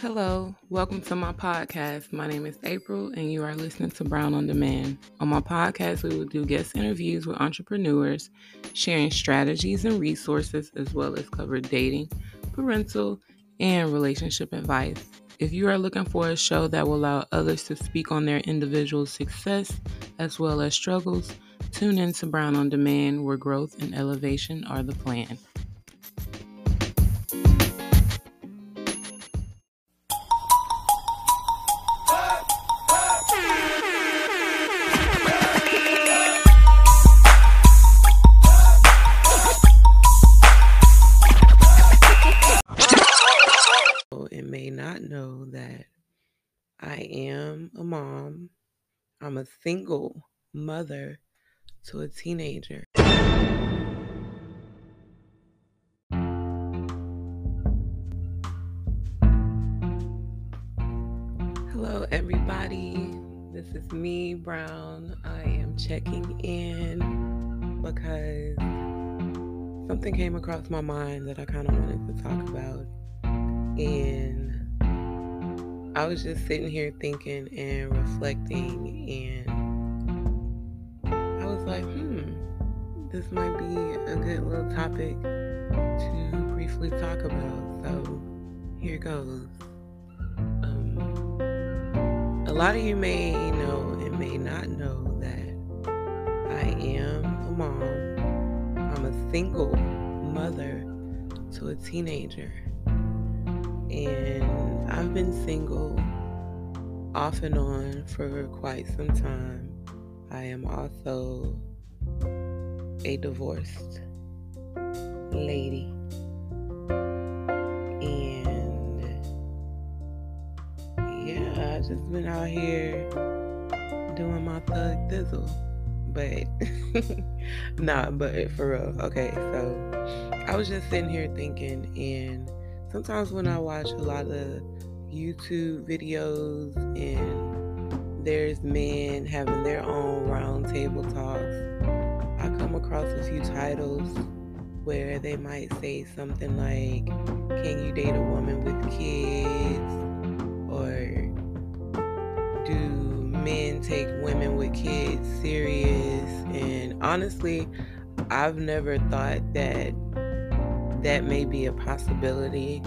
Hello, welcome to my podcast. My name is April, and you are listening to Brown on Demand. On my podcast, we will do guest interviews with entrepreneurs, sharing strategies and resources, as well as cover dating, parental, and relationship advice. If you are looking for a show that will allow others to speak on their individual success as well as struggles, tune in to Brown on Demand, where growth and elevation are the plan. I am a mom. I'm a single mother to a teenager. Hello, everybody. This is me, Brown. I am checking in because something came across my mind that I kind of wanted to talk about. And I was just sitting here thinking and reflecting, and I was like, hmm, this might be a good little topic to briefly talk about. So here goes. Um, a lot of you may know and may not know that I am a mom. I'm a single mother to a teenager. And I've been single off and on for quite some time. I am also a divorced lady. And yeah, I just been out here doing my thug thizzle. But nah, but for real. Okay, so I was just sitting here thinking and sometimes when I watch a lot of YouTube videos and there's men having their own roundtable talks, I come across a few titles where they might say something like, Can you date a woman with kids? Or do men take women with kids serious? And honestly, I've never thought that that may be a possibility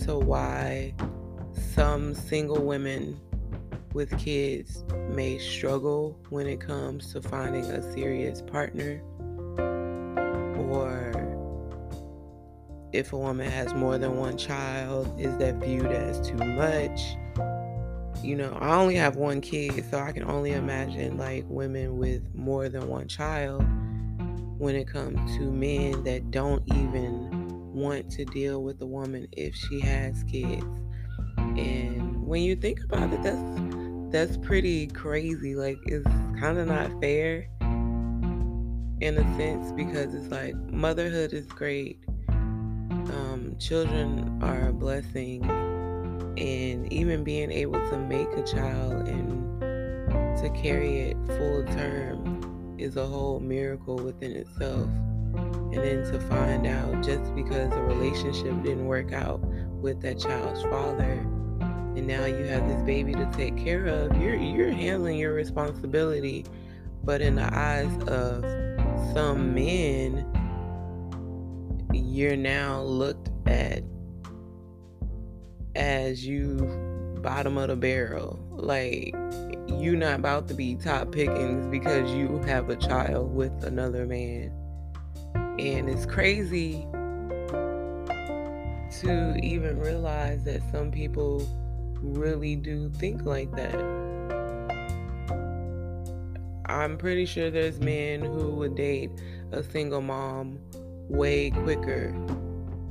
to why some single women with kids may struggle when it comes to finding a serious partner or if a woman has more than one child is that viewed as too much? You know i only have one kid so i can only imagine like women with more than one child when it comes to men that don't even want to deal with a woman if she has kids. And when you think about it, that's that's pretty crazy. Like it's kind of not fair in a sense because it's like motherhood is great. Um, children are a blessing, and even being able to make a child and to carry it full term is a whole miracle within itself and then to find out just because a relationship didn't work out with that child's father and now you have this baby to take care of you're you're handling your responsibility but in the eyes of some men you're now looked at as you bottom of the barrel. Like you're not about to be top pickings because you have a child with another man and it's crazy to even realize that some people really do think like that. I'm pretty sure there's men who would date a single mom way quicker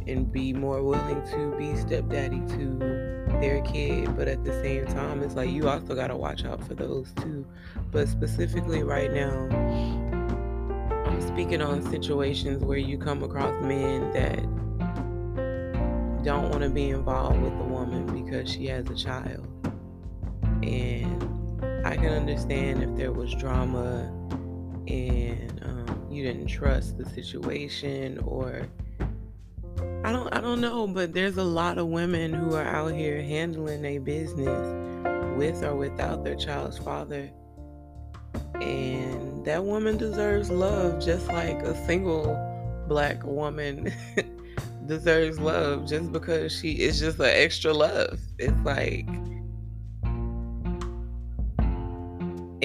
and be more willing to be stepdaddy to their kid. But at the same time, it's like you also got to watch out for those too. But specifically, right now, Speaking on situations where you come across men that don't want to be involved with a woman because she has a child. And I can understand if there was drama and um, you didn't trust the situation, or I don't I don't know, but there's a lot of women who are out here handling their business with or without their child's father. And that woman deserves love just like a single black woman deserves love just because she is just an extra love. It's like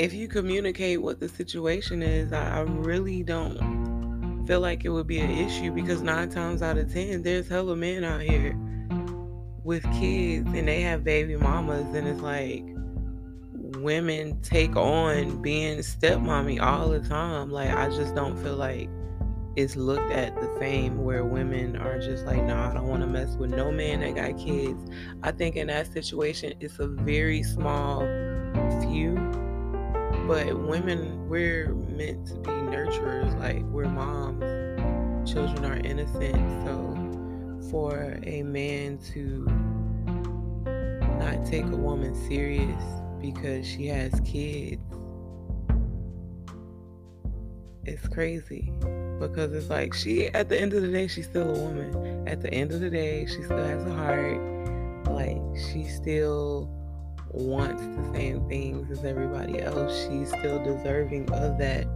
if you communicate what the situation is, I, really don't feel like it would be an issue because nine times out of ten, there's hella men out here with kids and they have baby mamas, and it's like women take on being stepmommy all the time. Like, I just don't feel like it's looked at the same where women are just like, nah, I don't want to mess with no man that got kids. I think in that situation, it's a very small few but women, we're meant to be nurturers, like we're moms. Children are innocent. So for a man to not take a woman serious because she has kids, it's crazy. Because it's like she, at the end of the day, she's still a woman. At the end of the day, she still has a heart. Like, she still wants the same things as everybody else. She's still deserving of that.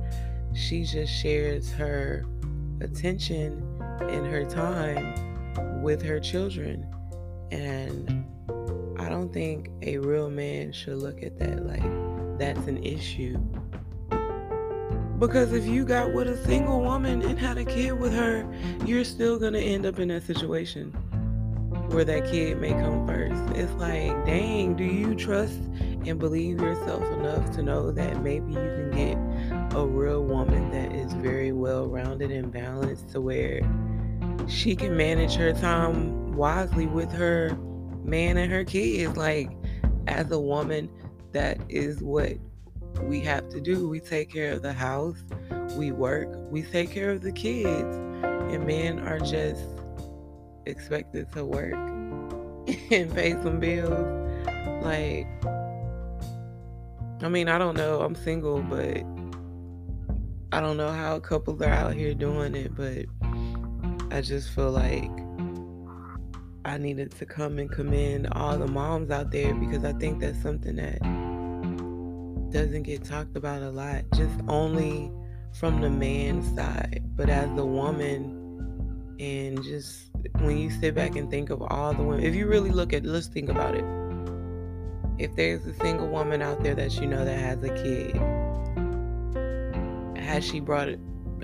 She just shares her attention and her time with her children. And I don't think a real man should look at that like that's an issue. Because if you got with a single woman and had a kid with her, you're still going to end up in that situation where that kid may come first. It's like, dang, do you trust and believe yourself enough to know that maybe you can get a real woman that is very well rounded and balanced to where she can manage her time wisely with her man and her kids? Like, as a woman, that is what we have to do. We take care of the house, we work, we take care of the kids, and men are just expected to work and pay some bills. Like, I mean, I don't know. I'm single, but I don't know how couples are out here doing it, but I just feel like I needed to come and commend all the moms out there because I think that's something that doesn't get talked about a lot, just only from the man's side. But as the woman, and just when you sit back and think of all the women, if you really look at, let's think about it. If there's a single woman out there that you know that has a kid, has she brought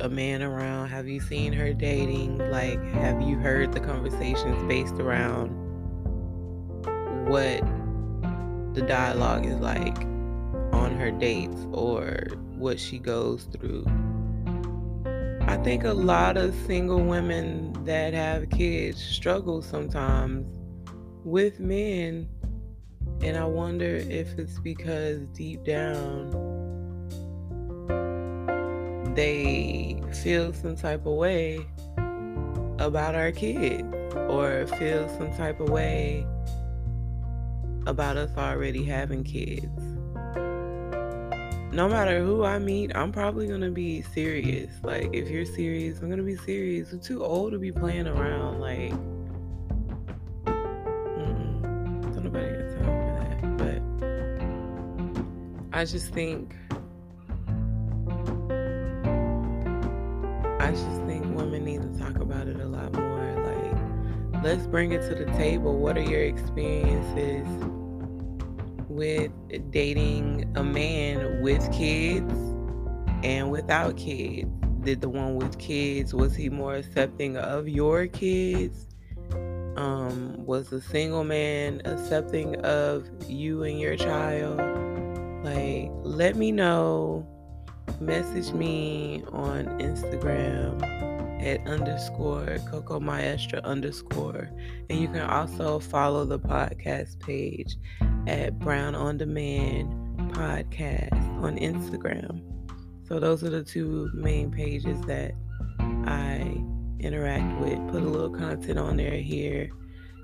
a man around? Have you seen her dating? Like, have you heard the conversations based around what the dialogue is like on her dates or what she goes through? I think a lot of single women that have kids struggle sometimes with men. And I wonder if it's because deep down they feel some type of way about our kids or feel some type of way about us already having kids no matter who I meet, I'm probably gonna be serious. Like, if you're serious, I'm gonna be serious. I'm too old to be playing around. Like, don't nobody got time for that. But I just think, I just think women need to talk about it a lot more. Like, let's bring it to the table. What are your experiences? with dating a man with kids and without kids? Did the one with kids was he more accepting of your kids? Um, was the single man accepting of you and your child? Like, let me know. Message me on Instagram at underscore Coco Maestra underscore. And you can mm-hmm. also follow the podcast page at Brown on Demand Podcast on Instagram. So those are the two main pages that I interact with. Put a little content on there here,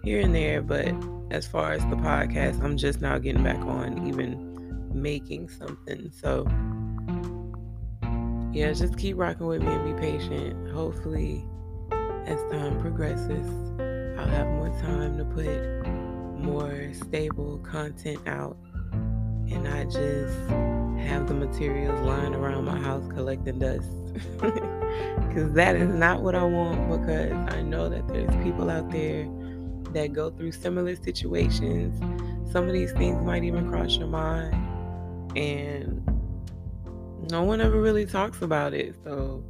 here and there. But as far as the podcast, I'm just now getting back on even making something. So yeah, just keep rocking with me and be patient. Hopefully as time progresses, I'll have more time to put more stable content out and I just have the materials lying around my house collecting dust. Because that is not what I want, because I know that there's people out there that go through similar situations. Some of these things might even cross your mind, and no one ever really talks about it. So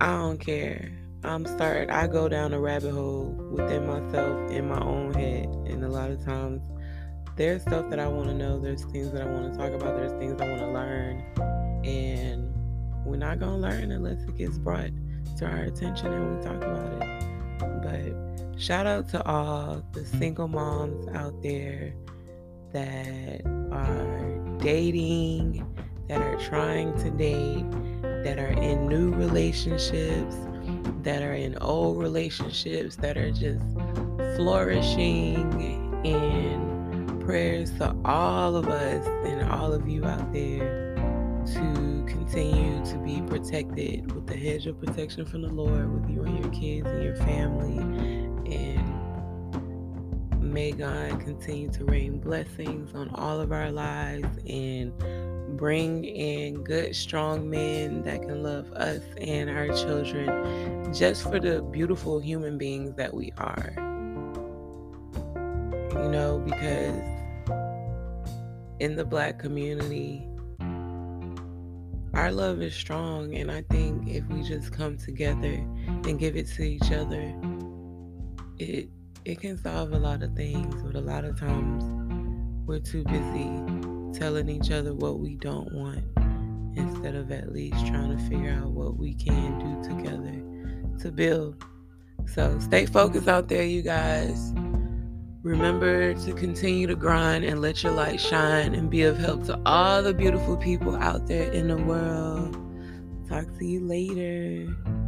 I don't care. I'm start I go down a rabbit hole within myself in my own head and a lot of times there's stuff that I want to know, there's things that I want to talk about, there's things I want to learn and we're not going to learn unless it gets brought to our attention and we talk about it. But shout out to all the single moms out there that dating, that are trying to date, that are in new relationships, that are in old relationships, that are just flourishing. And prayers to all of us and all of you out there to continue to be protected with the hedge of protection from the Lord, with you and your kids and your family. May God continue to rain blessings on all of our lives and bring in good, strong men that can love us and our children just for the beautiful human beings that we are. You know, because in the black community, our love is strong, and I think if we just come together and give it to each other, it it can solve a lot of things. But a lot of times, we're too busy telling each other what we don't want instead of at least trying to figure out what we can do together to build. So stay focused out there, you guys. Remember to continue to grind and let your light shine and be of help to all the beautiful people out there in the world. Talk to you later.